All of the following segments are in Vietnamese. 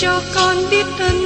cho con biết ơn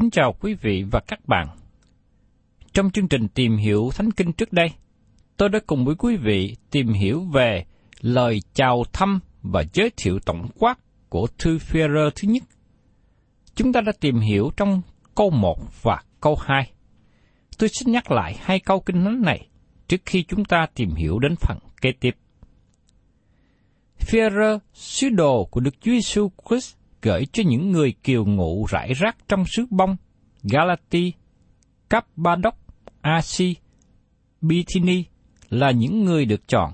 Kính chào quý vị và các bạn. Trong chương trình tìm hiểu Thánh Kinh trước đây, tôi đã cùng với quý vị tìm hiểu về lời chào thăm và giới thiệu tổng quát của thư Führer thứ nhất. Chúng ta đã tìm hiểu trong câu 1 và câu 2. Tôi xin nhắc lại hai câu kinh thánh này trước khi chúng ta tìm hiểu đến phần kế tiếp. Führer, sứ đồ của Đức Chúa Giêsu Christ gửi cho những người kiều ngụ rải rác trong xứ bông, Galati, Cappadoc, Asi, Bithyni là những người được chọn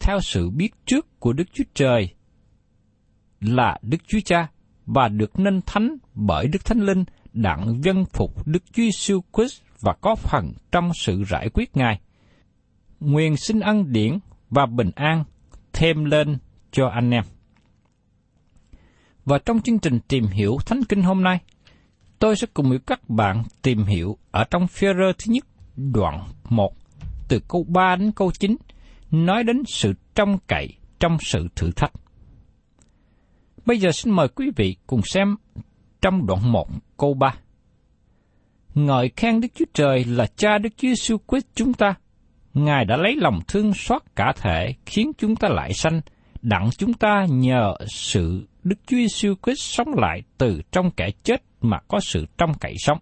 theo sự biết trước của Đức Chúa Trời là Đức Chúa Cha và được nên thánh bởi Đức Thánh Linh đặng dân phục Đức Chúa Giêsu Christ và có phần trong sự giải quyết Ngài. Nguyện xin ân điển và bình an thêm lên cho anh em. Và trong chương trình tìm hiểu Thánh Kinh hôm nay, tôi sẽ cùng với các bạn tìm hiểu ở trong phê rơ thứ nhất đoạn 1 từ câu 3 đến câu 9 nói đến sự trong cậy trong sự thử thách. Bây giờ xin mời quý vị cùng xem trong đoạn 1 câu 3. Ngợi khen Đức Chúa Trời là cha Đức Chúa Giêsu Christ chúng ta. Ngài đã lấy lòng thương xót cả thể khiến chúng ta lại sanh, đặng chúng ta nhờ sự Đức Chúa Giêsu Christ sống lại từ trong kẻ chết mà có sự trong cậy sống.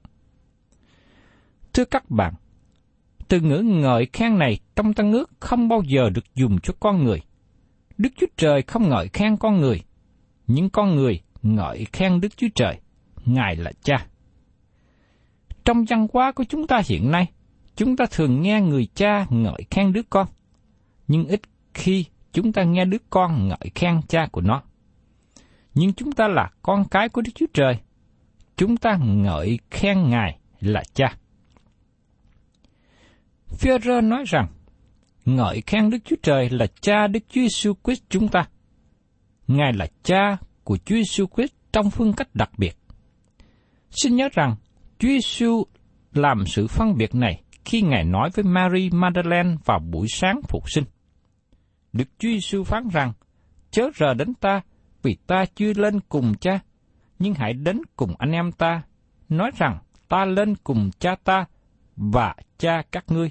Thưa các bạn, từ ngữ ngợi khen này trong tăng ước không bao giờ được dùng cho con người. Đức Chúa Trời không ngợi khen con người, những con người ngợi khen Đức Chúa Trời, Ngài là cha. Trong văn hóa của chúng ta hiện nay, chúng ta thường nghe người cha ngợi khen đứa con, nhưng ít khi chúng ta nghe đứa con ngợi khen cha của nó. Nhưng chúng ta là con cái của Đức Chúa Trời, chúng ta ngợi khen Ngài là cha. Führer nói rằng, ngợi khen Đức Chúa Trời là cha Đức Chúa Giêsu Christ chúng ta. Ngài là cha của Chúa Giêsu Christ trong phương cách đặc biệt. Xin nhớ rằng, Chúa Giêsu làm sự phân biệt này khi Ngài nói với Mary Magdalene vào buổi sáng phục sinh. Đức Chúa Giêsu phán rằng, chớ rờ đến ta, vì ta chưa lên cùng cha, nhưng hãy đến cùng anh em ta, nói rằng ta lên cùng cha ta và cha các ngươi,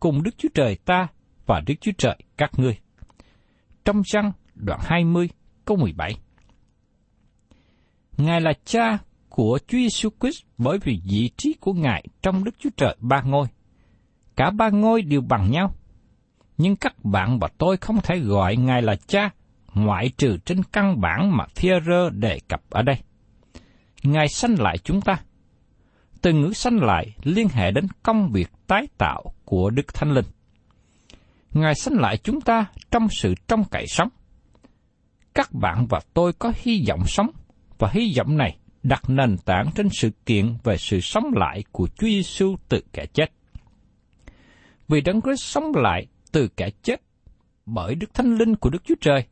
cùng Đức Chúa Trời ta và Đức Chúa Trời các ngươi. Trong răng đoạn 20 câu 17 Ngài là cha của Chúa Giêsu Christ bởi vì vị trí của Ngài trong Đức Chúa Trời ba ngôi. Cả ba ngôi đều bằng nhau. Nhưng các bạn và tôi không thể gọi Ngài là cha, ngoại trừ trên căn bản mà Führer đề cập ở đây. Ngài sanh lại chúng ta. Từ ngữ sanh lại liên hệ đến công việc tái tạo của Đức Thánh Linh. Ngài sanh lại chúng ta trong sự trong cậy sống. Các bạn và tôi có hy vọng sống, và hy vọng này đặt nền tảng trên sự kiện về sự sống lại của Chúa Giêsu từ kẻ chết. Vì Đấng Christ sống lại từ kẻ chết bởi Đức Thánh Linh của Đức Chúa Trời,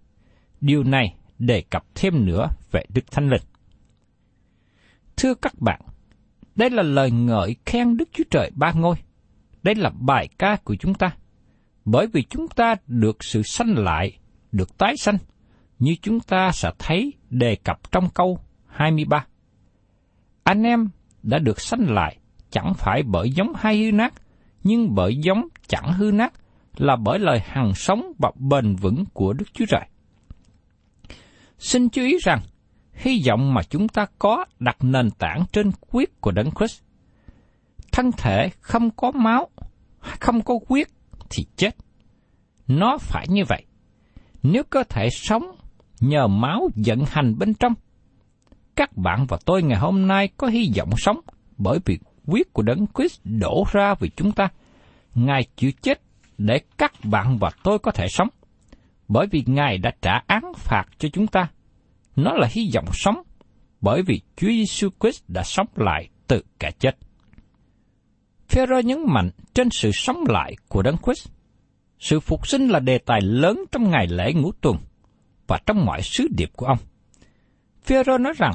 điều này đề cập thêm nữa về Đức Thánh Linh. Thưa các bạn, đây là lời ngợi khen Đức Chúa Trời ba ngôi. Đây là bài ca của chúng ta. Bởi vì chúng ta được sự sanh lại, được tái sanh, như chúng ta sẽ thấy đề cập trong câu 23. Anh em đã được sanh lại chẳng phải bởi giống hay hư nát, nhưng bởi giống chẳng hư nát là bởi lời hằng sống và bền vững của Đức Chúa Trời. Xin chú ý rằng, hy vọng mà chúng ta có đặt nền tảng trên quyết của Đấng Christ. Thân thể không có máu, không có quyết thì chết. Nó phải như vậy. Nếu cơ thể sống nhờ máu vận hành bên trong, các bạn và tôi ngày hôm nay có hy vọng sống bởi vì quyết của Đấng Christ đổ ra vì chúng ta. Ngài chịu chết để các bạn và tôi có thể sống. Bởi vì Ngài đã trả án phạt cho chúng ta. Nó là hy vọng sống, bởi vì Chúa Giêsu Christ đã sống lại từ cả chết. Phêrô nhấn mạnh trên sự sống lại của Đấng Christ. Sự phục sinh là đề tài lớn trong ngày lễ ngũ tuần và trong mọi sứ điệp của ông. Phêrô nói rằng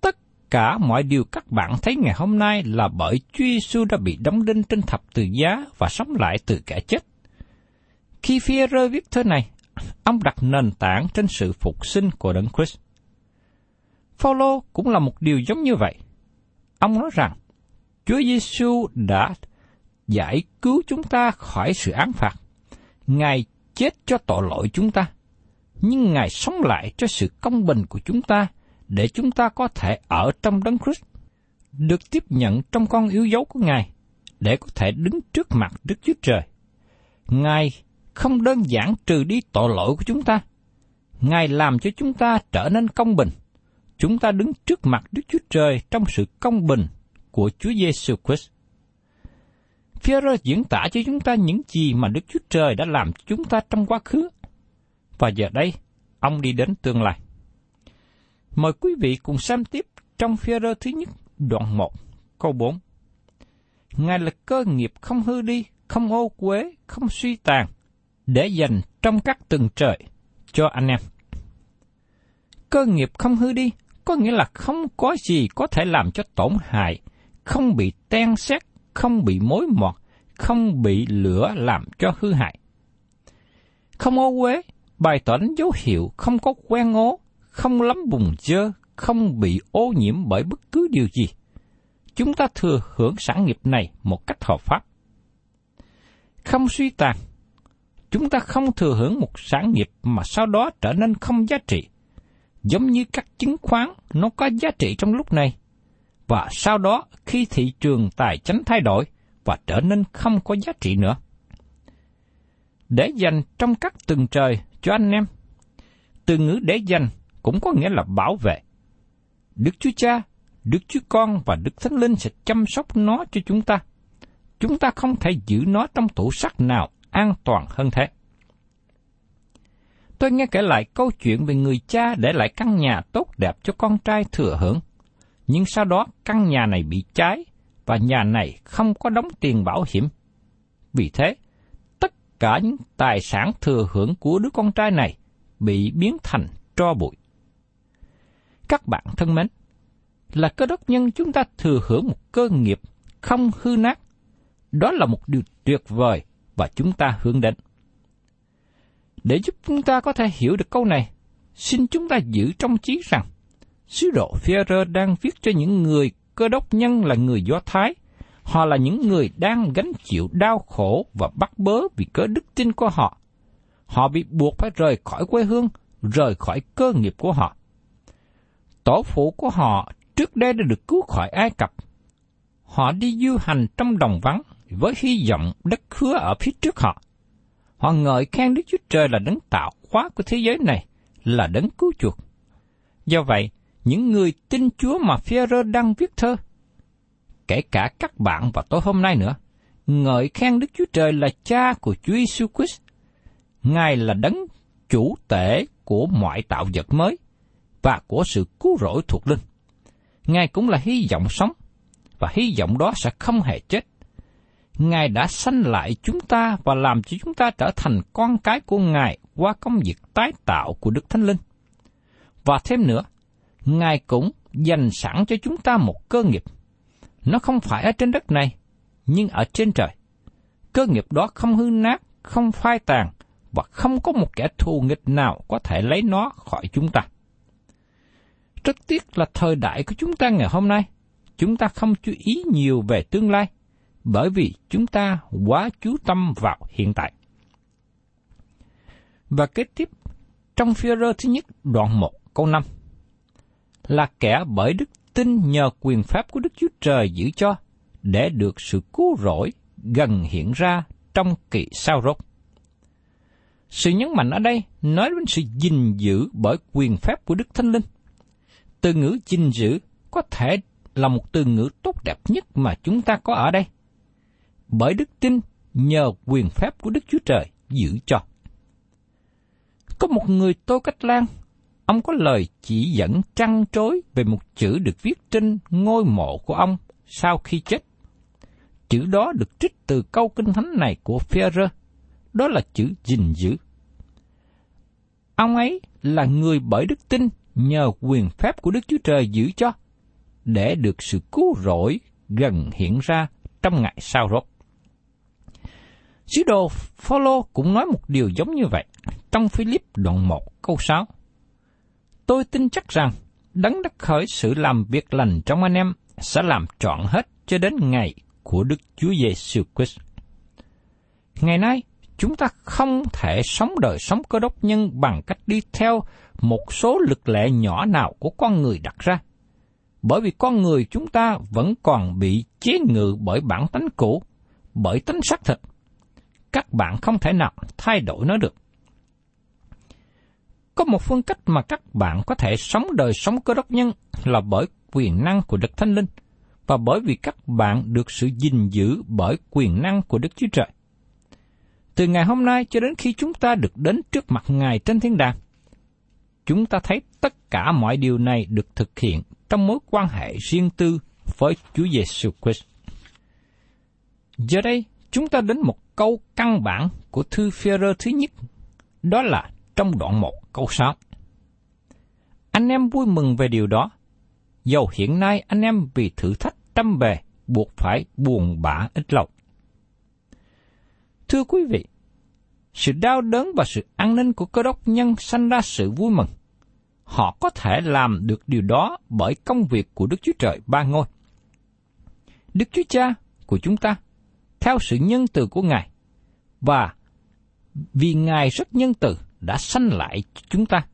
tất cả mọi điều các bạn thấy ngày hôm nay là bởi Chúa Giêsu đã bị đóng đinh trên thập tự giá và sống lại từ kẻ chết. Khi Phêrô viết thơ này, ông đặt nền tảng trên sự phục sinh của Đấng Christ. Phaolô cũng là một điều giống như vậy. Ông nói rằng Chúa Giêsu đã giải cứu chúng ta khỏi sự án phạt. Ngài chết cho tội lỗi chúng ta, nhưng Ngài sống lại cho sự công bình của chúng ta để chúng ta có thể ở trong đấng Christ, được tiếp nhận trong con yếu dấu của Ngài để có thể đứng trước mặt Đức Chúa Trời. Ngài không đơn giản trừ đi tội lỗi của chúng ta. Ngài làm cho chúng ta trở nên công bình. Chúng ta đứng trước mặt Đức Chúa Trời trong sự công bình của Chúa Giêsu Christ. Führer diễn tả cho chúng ta những gì mà Đức Chúa Trời đã làm cho chúng ta trong quá khứ. Và giờ đây, ông đi đến tương lai. Mời quý vị cùng xem tiếp trong Führer thứ nhất, đoạn 1, câu 4. Ngài là cơ nghiệp không hư đi, không ô quế, không suy tàn, để dành trong các tầng trời cho anh em. Cơ nghiệp không hư đi, có nghĩa là không có gì có thể làm cho tổn hại, không bị ten xét, không bị mối mọt, không bị lửa làm cho hư hại. Không ô uế, bài tỏ đánh dấu hiệu không có quen ố, không lắm bùng dơ, không bị ô nhiễm bởi bất cứ điều gì. Chúng ta thừa hưởng sản nghiệp này một cách hợp pháp. Không suy tàn, chúng ta không thừa hưởng một sản nghiệp mà sau đó trở nên không giá trị. Giống như các chứng khoán, nó có giá trị trong lúc này, và sau đó khi thị trường tài chính thay đổi và trở nên không có giá trị nữa. Để dành trong các tầng trời cho anh em. Từ ngữ để dành cũng có nghĩa là bảo vệ. Đức Chúa Cha, Đức Chúa Con và Đức Thánh Linh sẽ chăm sóc nó cho chúng ta. Chúng ta không thể giữ nó trong tủ sắt nào an toàn hơn thế. Tôi nghe kể lại câu chuyện về người cha để lại căn nhà tốt đẹp cho con trai thừa hưởng. Nhưng sau đó căn nhà này bị cháy và nhà này không có đóng tiền bảo hiểm. Vì thế, tất cả những tài sản thừa hưởng của đứa con trai này bị biến thành tro bụi. Các bạn thân mến, là cơ đốc nhân chúng ta thừa hưởng một cơ nghiệp không hư nát. Đó là một điều tuyệt vời và chúng ta hướng đến. Để giúp chúng ta có thể hiểu được câu này, xin chúng ta giữ trong trí rằng, sứ đồ Phêrô đang viết cho những người cơ đốc nhân là người Do Thái, họ là những người đang gánh chịu đau khổ và bắt bớ vì cớ đức tin của họ. Họ bị buộc phải rời khỏi quê hương, rời khỏi cơ nghiệp của họ. Tổ phụ của họ trước đây đã được cứu khỏi Ai Cập. Họ đi du hành trong đồng vắng với hy vọng đất hứa ở phía trước họ. Họ ngợi khen Đức Chúa Trời là đấng tạo hóa của thế giới này, là đấng cứu chuộc. Do vậy, những người tin Chúa mà Phi-rơ đang viết thơ, kể cả các bạn và tôi hôm nay nữa, ngợi khen Đức Chúa Trời là cha của Chúa Giêsu Christ. Ngài là đấng chủ tể của mọi tạo vật mới và của sự cứu rỗi thuộc linh. Ngài cũng là hy vọng sống, và hy vọng đó sẽ không hề chết. Ngài đã sanh lại chúng ta và làm cho chúng ta trở thành con cái của Ngài qua công việc tái tạo của Đức Thánh Linh. Và thêm nữa, Ngài cũng dành sẵn cho chúng ta một cơ nghiệp. Nó không phải ở trên đất này, nhưng ở trên trời. Cơ nghiệp đó không hư nát, không phai tàn, và không có một kẻ thù nghịch nào có thể lấy nó khỏi chúng ta. Rất tiếc là thời đại của chúng ta ngày hôm nay, chúng ta không chú ý nhiều về tương lai, bởi vì chúng ta quá chú tâm vào hiện tại. Và kế tiếp, trong phía rơ thứ nhất đoạn 1 câu 5, là kẻ bởi đức tin nhờ quyền pháp của Đức Chúa Trời giữ cho, để được sự cứu rỗi gần hiện ra trong kỳ sao rốt. Sự nhấn mạnh ở đây nói đến sự gìn giữ bởi quyền phép của Đức Thánh Linh. Từ ngữ gìn giữ có thể là một từ ngữ tốt đẹp nhất mà chúng ta có ở đây. Bởi đức tin nhờ quyền phép của Đức Chúa Trời giữ cho. Có một người Tô Cách Lan, ông có lời chỉ dẫn trăn trối về một chữ được viết trên ngôi mộ của ông sau khi chết. Chữ đó được trích từ câu kinh thánh này của Führer, đó là chữ gìn giữ. Ông ấy là người bởi đức tin nhờ quyền phép của Đức Chúa Trời giữ cho, để được sự cứu rỗi gần hiện ra trong ngày sau rốt. Sứ đồ Phaolô cũng nói một điều giống như vậy trong Philip đoạn 1 câu 6. Tôi tin chắc rằng đấng đất khởi sự làm việc lành trong anh em sẽ làm trọn hết cho đến ngày của Đức Chúa Giêsu Christ. Ngày nay, chúng ta không thể sống đời sống cơ đốc nhân bằng cách đi theo một số lực lệ nhỏ nào của con người đặt ra. Bởi vì con người chúng ta vẫn còn bị chế ngự bởi bản tánh cũ, bởi tính xác thịt. Các bạn không thể nào thay đổi nó được. Có một phương cách mà các bạn có thể sống đời sống cơ đốc nhân là bởi quyền năng của Đức Thánh Linh và bởi vì các bạn được sự gìn giữ bởi quyền năng của Đức Chúa Trời. Từ ngày hôm nay cho đến khi chúng ta được đến trước mặt Ngài trên thiên đàng, chúng ta thấy tất cả mọi điều này được thực hiện trong mối quan hệ riêng tư với Chúa Giêsu Christ. Giờ đây, chúng ta đến một câu căn bản của thư Phêrô thứ nhất, đó là trong đoạn 1 câu 6. Anh em vui mừng về điều đó, dầu hiện nay anh em vì thử thách trăm bề buộc phải buồn bã ít lâu. Thưa quý vị, sự đau đớn và sự an ninh của cơ đốc nhân sanh ra sự vui mừng. Họ có thể làm được điều đó bởi công việc của Đức Chúa Trời ba ngôi. Đức Chúa Cha của chúng ta, theo sự nhân từ của Ngài, và vì Ngài rất nhân từ đã sanh lại chúng ta,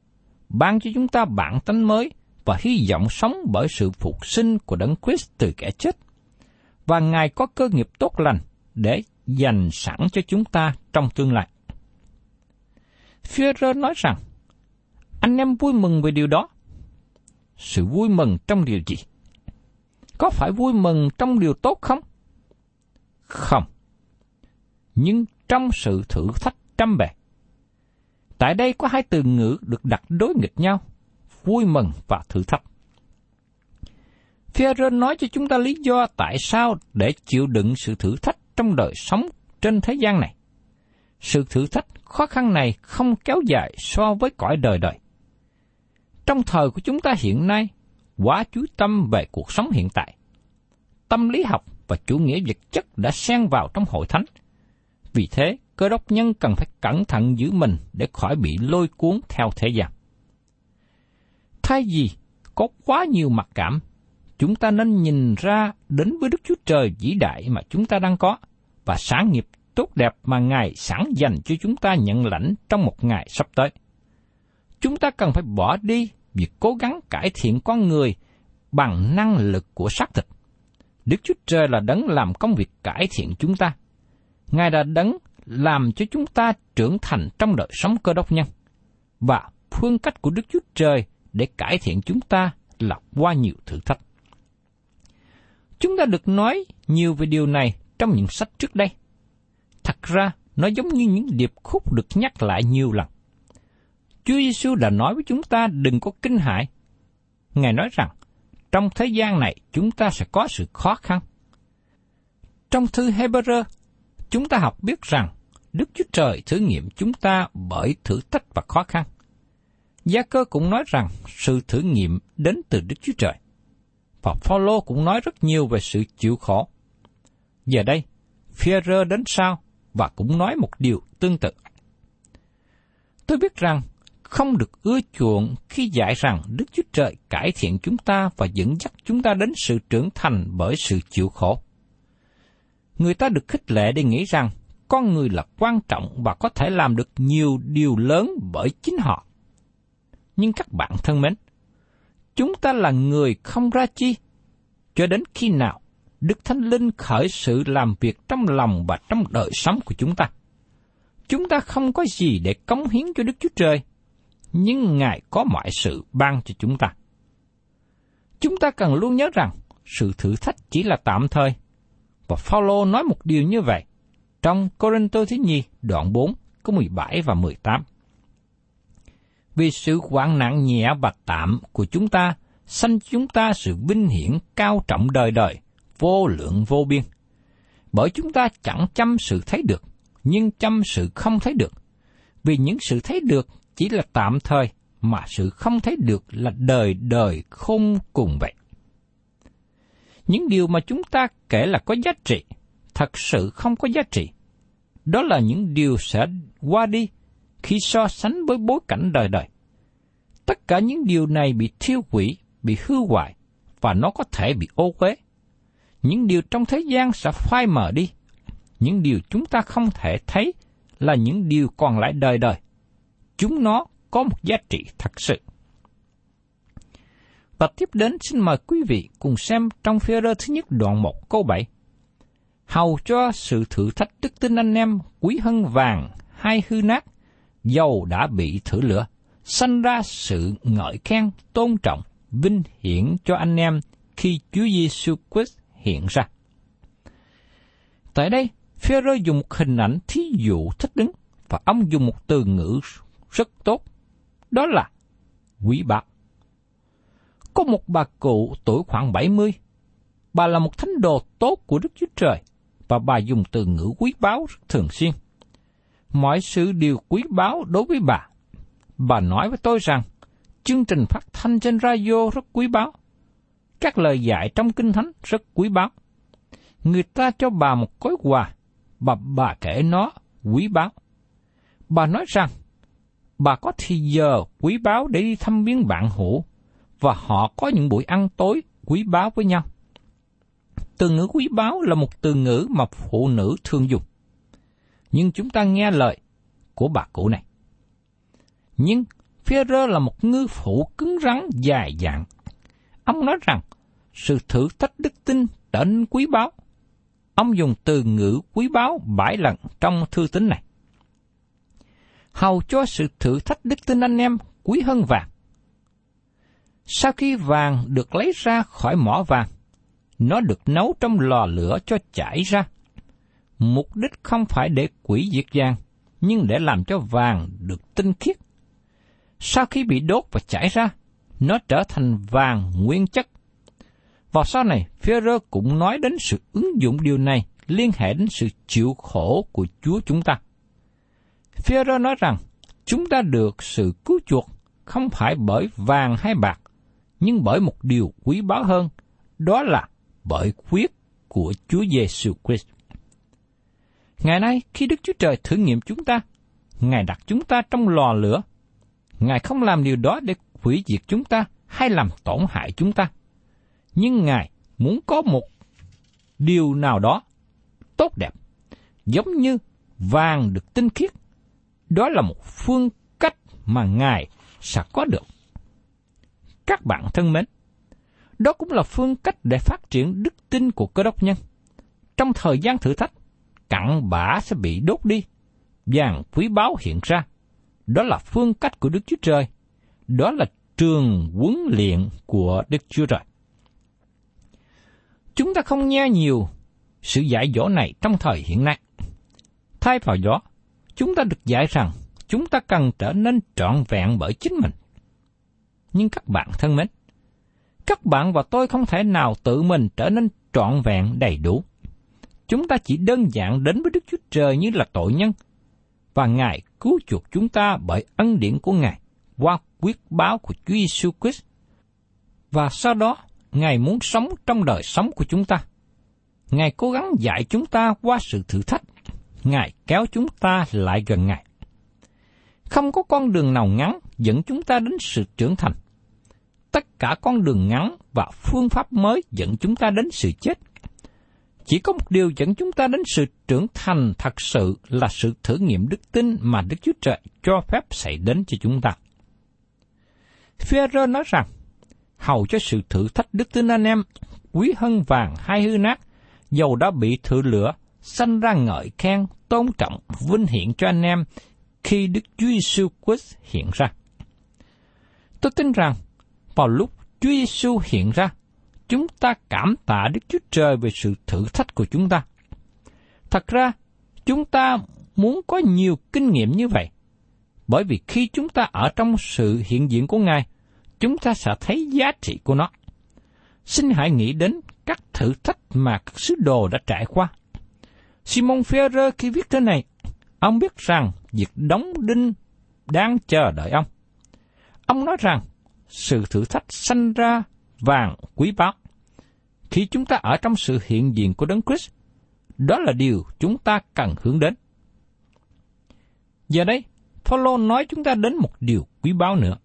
ban cho chúng ta bản tánh mới và hy vọng sống bởi sự phục sinh của Đấng Christ từ kẻ chết. Và Ngài có cơ nghiệp tốt lành để dành sẵn cho chúng ta trong tương lai. Führer nói rằng, anh em vui mừng về điều đó. Sự vui mừng trong điều gì? Có phải vui mừng trong điều tốt không? Không. Nhưng trong sự thử thách trăm bề. Tại đây có hai từ ngữ được đặt đối nghịch nhau, vui mừng và thử thách. Führer nói cho chúng ta lý do tại sao để chịu đựng sự thử thách trong đời sống trên thế gian này. Sự thử thách khó khăn này không kéo dài so với cõi đời đời. Trong thời của chúng ta hiện nay, quá chú tâm về cuộc sống hiện tại. Tâm lý học và chủ nghĩa vật chất đã xen vào trong hội thánh. Vì thế, cơ đốc nhân cần phải cẩn thận giữ mình để khỏi bị lôi cuốn theo thế gian. Thay vì có quá nhiều mặc cảm, chúng ta nên nhìn ra đến với Đức Chúa Trời vĩ đại mà chúng ta đang có và sáng nghiệp tốt đẹp mà Ngài sẵn dành cho chúng ta nhận lãnh trong một ngày sắp tới. Chúng ta cần phải bỏ đi việc cố gắng cải thiện con người bằng năng lực của xác thịt. Đức Chúa Trời là đấng làm công việc cải thiện chúng ta. Ngài đã đấng làm cho chúng ta trưởng thành trong đời sống cơ đốc nhân. Và phương cách của Đức Chúa Trời để cải thiện chúng ta là qua nhiều thử thách. Chúng ta được nói nhiều về điều này trong những sách trước đây. Thật ra, nó giống như những điệp khúc được nhắc lại nhiều lần. Chúa Giêsu đã nói với chúng ta đừng có kinh hãi. Ngài nói rằng, trong thế gian này chúng ta sẽ có sự khó khăn. Trong thư Hebrew, chúng ta học biết rằng Đức Chúa Trời thử nghiệm chúng ta bởi thử thách và khó khăn. Gia cơ cũng nói rằng sự thử nghiệm đến từ Đức Chúa Trời. Và Phaolô cũng nói rất nhiều về sự chịu khổ. Giờ đây, Führer đến sau và cũng nói một điều tương tự. Tôi biết rằng không được ưa chuộng khi dạy rằng Đức Chúa Trời cải thiện chúng ta và dẫn dắt chúng ta đến sự trưởng thành bởi sự chịu khổ. Người ta được khích lệ để nghĩ rằng con người là quan trọng và có thể làm được nhiều điều lớn bởi chính họ. Nhưng các bạn thân mến, chúng ta là người không ra chi, cho đến khi nào Đức Thánh Linh khởi sự làm việc trong lòng và trong đời sống của chúng ta. Chúng ta không có gì để cống hiến cho Đức Chúa Trời, nhưng Ngài có mọi sự ban cho chúng ta. Chúng ta cần luôn nhớ rằng sự thử thách chỉ là tạm thời, và Phaolô nói một điều như vậy trong Corinto thứ nhì đoạn 4 có 17 và 18. Vì sự hoạn nạn nhẹ và tạm của chúng ta sanh chúng ta sự vinh hiển cao trọng đời đời, vô lượng vô biên. Bởi chúng ta chẳng chăm sự thấy được, nhưng chăm sự không thấy được. Vì những sự thấy được chỉ là tạm thời, mà sự không thấy được là đời đời không cùng vậy. Những điều mà chúng ta kể là có giá trị, thật sự không có giá trị. Đó là những điều sẽ qua đi khi so sánh với bối cảnh đời đời. Tất cả những điều này bị thiêu hủy, bị hư hoại, và nó có thể bị ô uế. Những điều trong thế gian sẽ phai mờ đi. Những điều chúng ta không thể thấy là những điều còn lại đời đời. Chúng nó có một giá trị thật sự. Và tiếp đến xin mời quý vị cùng xem trong phía rơ thứ nhất đoạn 1 câu 7. Hầu cho sự thử thách đức tin anh em quý hơn vàng hay hư nát, dầu đã bị thử lửa, sanh ra sự ngợi khen, tôn trọng, vinh hiển cho anh em khi Chúa Giêsu Christ hiện ra. Tại đây, Phêrô dùng một hình ảnh thí dụ thích đứng và ông dùng một từ ngữ rất tốt, đó là quý báu. Có một bà cụ tuổi khoảng 70, bà là một thánh đồ tốt của Đức Chúa Trời và bà dùng từ ngữ quý báu rất thường xuyên. Mọi sự đều quý báu đối với bà. Bà nói với tôi rằng, chương trình phát thanh trên radio rất quý báu. Các lời dạy trong Kinh Thánh rất quý báu. Người ta cho bà một gói quà, và bà kể nó quý báu. Bà nói rằng, bà có thì giờ quý báu để đi thăm viếng bạn hữu, và họ có những buổi ăn tối quý báu với nhau. Từ ngữ quý báu là một từ ngữ mà phụ nữ thường dùng. Nhưng chúng ta nghe lời của bà cụ này. Nhưng phía rơ là một ngư phụ cứng rắn, dài dạn. Ông nói rằng, sự thử thách đức tin trở nên quý báu. Ông dùng từ ngữ quý báu bảy lần trong thư tín này. Hầu cho sự thử thách đức tin anh em quý hơn vàng. Sau khi vàng được lấy ra khỏi mỏ vàng, nó được nấu trong lò lửa cho chảy ra. Mục đích không phải để quỷ diệt vàng, nhưng để làm cho vàng được tinh khiết. Sau khi bị đốt và chảy ra, nó trở thành vàng nguyên chất. Vào sau này, Führer cũng nói đến sự ứng dụng điều này liên hệ đến sự chịu khổ của Chúa chúng ta. Führer nói rằng, chúng ta được sự cứu chuộc không phải bởi vàng hay bạc, nhưng bởi một điều quý báu hơn, đó là bởi huyết của Chúa Giêsu Christ. Ngày nay, khi Đức Chúa Trời thử nghiệm chúng ta, Ngài đặt chúng ta trong lò lửa. Ngài không làm điều đó để hủy diệt chúng ta hay làm tổn hại chúng ta. Nhưng Ngài muốn có một điều nào đó tốt đẹp, giống như vàng được tinh khiết. Đó là một phương cách mà Ngài sẽ có được. Các bạn thân mến, Đó cũng là phương cách để phát triển đức tin của cơ đốc nhân. Trong thời gian thử thách, cặn bã sẽ bị đốt đi, vàng quý báu hiện ra. Đó là phương cách của Đức Chúa Trời. Đó là trường huấn luyện của Đức Chúa Trời. Chúng ta không nghe nhiều sự dạy dỗ này trong thời hiện nay. Thay vào đó, chúng ta được dạy rằng chúng ta cần trở nên trọn vẹn bởi chính mình. Nhưng các bạn thân mến, các bạn và tôi không thể nào tự mình trở nên trọn vẹn đầy đủ. Chúng ta chỉ đơn giản đến với Đức Chúa Trời như là tội nhân, và Ngài cứu chuộc chúng ta bởi ân điển của Ngài qua quyết báo của Chúa Giêsu Christ. Và sau đó, Ngài muốn sống trong đời sống của chúng ta. Ngài cố gắng dạy chúng ta qua sự thử thách. Ngài kéo chúng ta lại gần Ngài. Không có con đường nào ngắn dẫn chúng ta đến sự trưởng thành. Tất cả con đường ngắn và phương pháp mới dẫn chúng ta đến sự chết. Chỉ có một điều dẫn chúng ta đến sự trưởng thành thật sự là sự thử nghiệm đức tin mà Đức Chúa Trời cho phép xảy đến cho chúng ta. Phêrô nói rằng, hầu cho sự thử thách đức tin anh em quý hơn vàng hay hư nát, dầu đã bị thử lửa, sanh ra ngợi khen, tôn trọng, vinh hiển cho anh em khi Đức Chúa Giêsu Christ hiện ra. Tôi tin rằng, vào lúc Chúa Giêsu hiện ra, chúng ta cảm tạ Đức Chúa Trời về sự thử thách của chúng ta. Thật ra, chúng ta muốn có nhiều kinh nghiệm như vậy, bởi vì khi chúng ta ở trong sự hiện diện của Ngài, chúng ta sẽ thấy giá trị của nó. Xin hãy nghĩ đến các thử thách mà các sứ đồ đã trải qua. Simon Ferrer khi viết thế này, ông biết rằng việc đóng đinh đang chờ đợi ông. Ông nói rằng sự thử thách sanh ra vàng quý báu. Khi chúng ta ở trong sự hiện diện của Đấng Christ, đó là điều chúng ta cần hướng đến. Giờ đây, Phaolô nói chúng ta đến một điều quý báu nữa.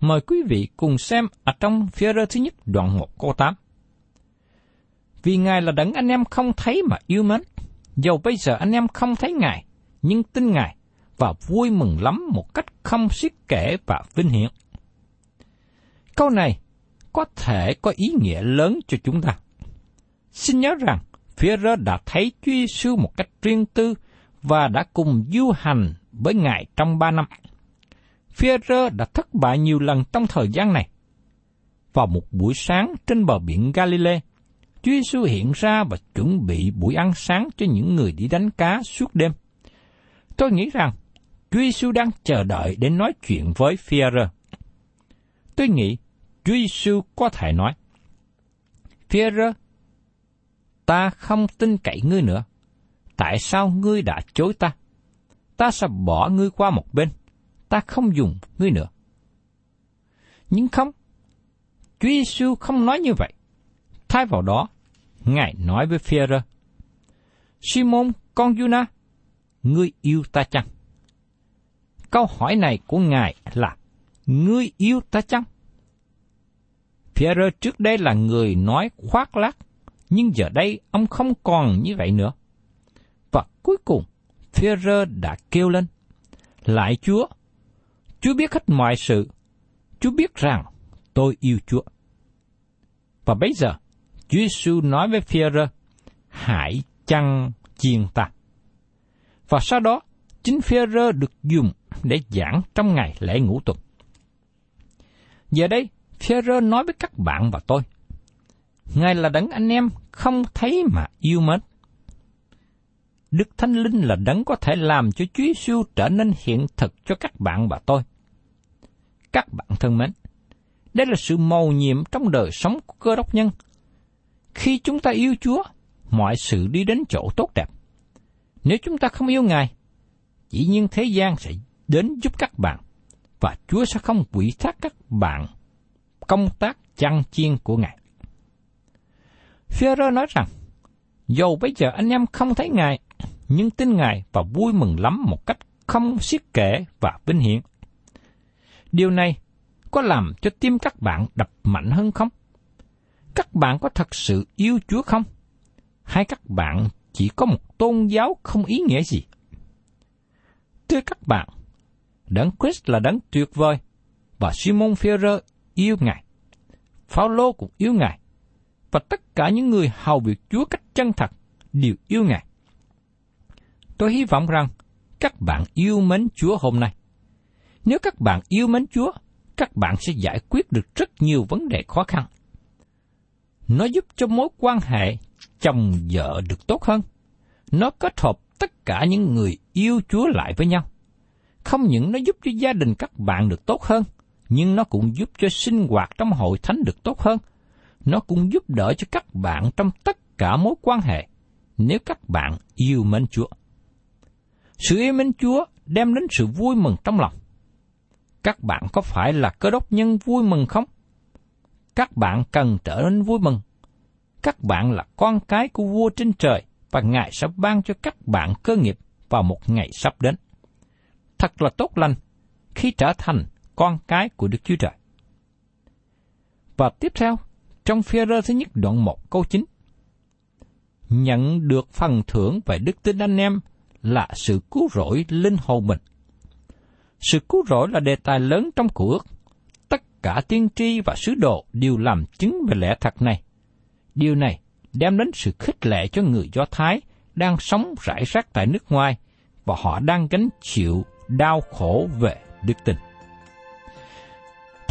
Mời quý vị cùng xem ở trong phía rơ thứ nhất đoạn 1 câu 8. Vì Ngài là đấng anh em không thấy mà yêu mến, dầu bây giờ anh em không thấy Ngài, nhưng tin Ngài và vui mừng lắm một cách không xiết kể và vinh hiển. Câu này có thể có ý nghĩa lớn cho chúng ta. Xin nhớ rằng, phía rơ đã thấy Chúa Giêsu một cách riêng tư và đã cùng du hành với Ngài trong ba năm. Phía rơ đã thất bại nhiều lần trong thời gian này. Vào một buổi sáng trên bờ biển Galilee, Chúa Giêsu hiện ra và chuẩn bị buổi ăn sáng cho những người đi đánh cá suốt đêm. Tôi nghĩ rằng Chúa Giêsu đang chờ đợi để nói chuyện với Phi-rơ. Tôi nghĩ Chúa Giêsu có thể nói, Phi-rơ, ta không tin cậy ngươi nữa. Tại sao ngươi đã chối ta? Ta sẽ bỏ ngươi qua một bên. Ta không dùng ngươi nữa. Nhưng không, Chúa Giêsu không nói như vậy. Thay vào đó, Ngài nói với Phi-rơ, Simon con Juna, ngươi yêu ta chăng? Câu hỏi này của Ngài là, ngươi yêu ta chăng? Pierre trước đây là người nói khoác lác, nhưng giờ đây ông không còn như vậy nữa. Và cuối cùng, Pierre đã kêu lên, Lại Chúa, Chúa biết hết mọi sự, Chúa biết rằng tôi yêu Chúa. Và bây giờ, Chúa Giêsu nói với Pierre, hãy chăng chiên ta. Và sau đó, chính Pierre được dùng để giảng trong ngày lễ ngũ tuần. Giờ đây, Phêrô nói với các bạn và tôi, Ngài là đấng anh em không thấy mà yêu mến. Đức Thánh Linh là đấng có thể làm cho Chúa Giêsu trở nên hiện thực cho các bạn và tôi. Các bạn thân mến, đây là sự mầu nhiệm trong đời sống của cơ đốc nhân. Khi chúng ta yêu Chúa, mọi sự đi đến chỗ tốt đẹp. Nếu chúng ta không yêu Ngài, chỉ nhiên thế gian sẽ đến giúp các bạn, và Chúa sẽ không quỷ thác các bạn công tác chăn chiên của Ngài. Phêrô nói rằng, dù bây giờ anh em không thấy Ngài, nhưng tin Ngài và vui mừng lắm một cách không xiết kể và vinh hiển. Điều này có làm cho tim các bạn đập mạnh hơn không? Các bạn có thật sự yêu Chúa không? Hay các bạn chỉ có một tôn giáo không ý nghĩa gì? Thưa các bạn, Đấng Christ là đấng tuyệt vời và Simon Führer yêu Ngài. Phaolô cũng yêu Ngài, và tất cả những người hầu việc Chúa cách chân thật đều yêu Ngài. Tôi hy vọng rằng các bạn yêu mến Chúa hôm nay. Nếu các bạn yêu mến Chúa, các bạn sẽ giải quyết được rất nhiều vấn đề khó khăn. Nó giúp cho mối quan hệ chồng vợ được tốt hơn. Nó kết hợp tất cả những người yêu Chúa lại với nhau. Không những nó giúp cho gia đình các bạn được tốt hơn, nhưng nó cũng giúp cho sinh hoạt trong hội thánh được tốt hơn. Nó cũng giúp đỡ cho các bạn trong tất cả mối quan hệ, nếu các bạn yêu mến Chúa. Sự yêu mến Chúa đem đến sự vui mừng trong lòng. Các bạn có phải là cơ đốc nhân vui mừng không? Các bạn cần trở nên vui mừng. Các bạn là con cái của vua trên trời và Ngài sẽ ban cho các bạn cơ nghiệp vào một ngày sắp đến. Thật là tốt lành khi trở thành con cái của Đức Chúa Trời. Và tiếp theo, trong phía rơ thứ nhất đoạn 1 câu 9. Nhận được phần thưởng về đức tin anh em là sự cứu rỗi linh hồn mình. Sự cứu rỗi là đề tài lớn trong cụ ước. Tất cả tiên tri và sứ đồ đều làm chứng về lẽ thật này. Điều này đem đến sự khích lệ cho người Do Thái đang sống rải rác tại nước ngoài và họ đang gánh chịu đau khổ về đức tin.